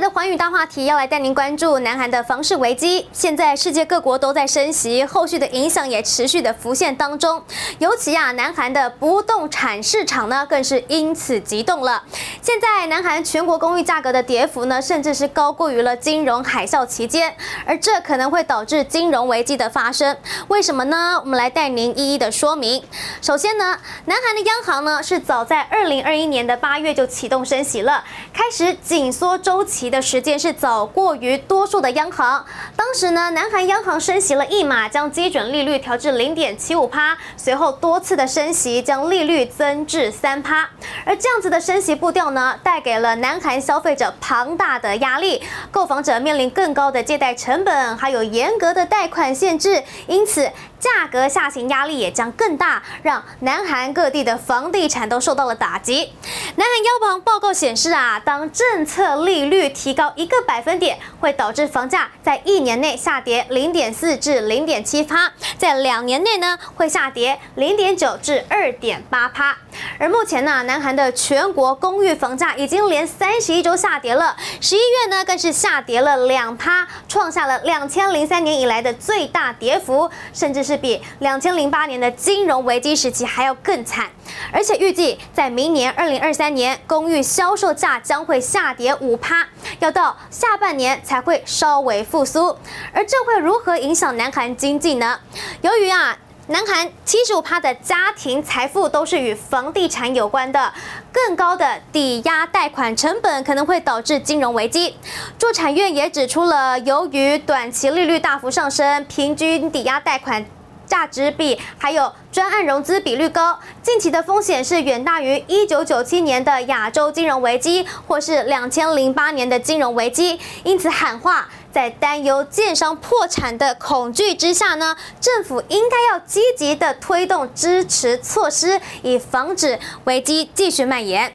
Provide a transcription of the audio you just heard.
的寰宇大话题要来带您关注南韩的房市危机。现在世界各国都在升息，后续的影响也持续的浮现当中。尤其啊，南韩的不动产市场呢，更是因此急动了。现在南韩全国公寓价格的跌幅呢，甚至是高过于了金融海啸期间，而这可能会导致金融危机的发生。为什么呢？我们来带您一一的说明。首先呢，南韩的央行呢，是早在二零二一年的八月就启动升息了，开始紧缩周期的时间是早过于多数的央行。当时呢，南韩央行升息了一码，将基准利率调至零点七五趴，随后多次的升息将利率增至三趴。而这样子的升息步调呢，带给了南韩消费者庞大的压力，购房者面临更高的借贷成本，还有严格的贷款限制，因此价格下行压力也将更大，让南韩各地的房地产都受到了打击。南韩央行报告显示啊，当政策利率提高一个百分点，会导致房价在一年内下跌零点四至零点七趴，在两年内呢会下跌零点九至二点八趴。而目前呢，南韩的全国公寓房价已经连三十一周下跌了，十一月呢更是下跌了两趴，创下了两千零三年以来的最大跌幅，甚至是比两千零八年的金融危机时期还要更惨。而且预计在明年二零二三年，公寓销售价将会下跌五趴，要到下半年才会稍微复苏。而这会如何影响南韩经济呢？由于啊。南韩七十五趴的家庭财富都是与房地产有关的，更高的抵押贷款成本可能会导致金融危机。住产院也指出了，由于短期利率大幅上升，平均抵押贷款价值比还有专案融资比率高，近期的风险是远大于一九九七年的亚洲金融危机或是两千零八年的金融危机，因此喊话。在担忧建商破产的恐惧之下呢，政府应该要积极的推动支持措施，以防止危机继续蔓延。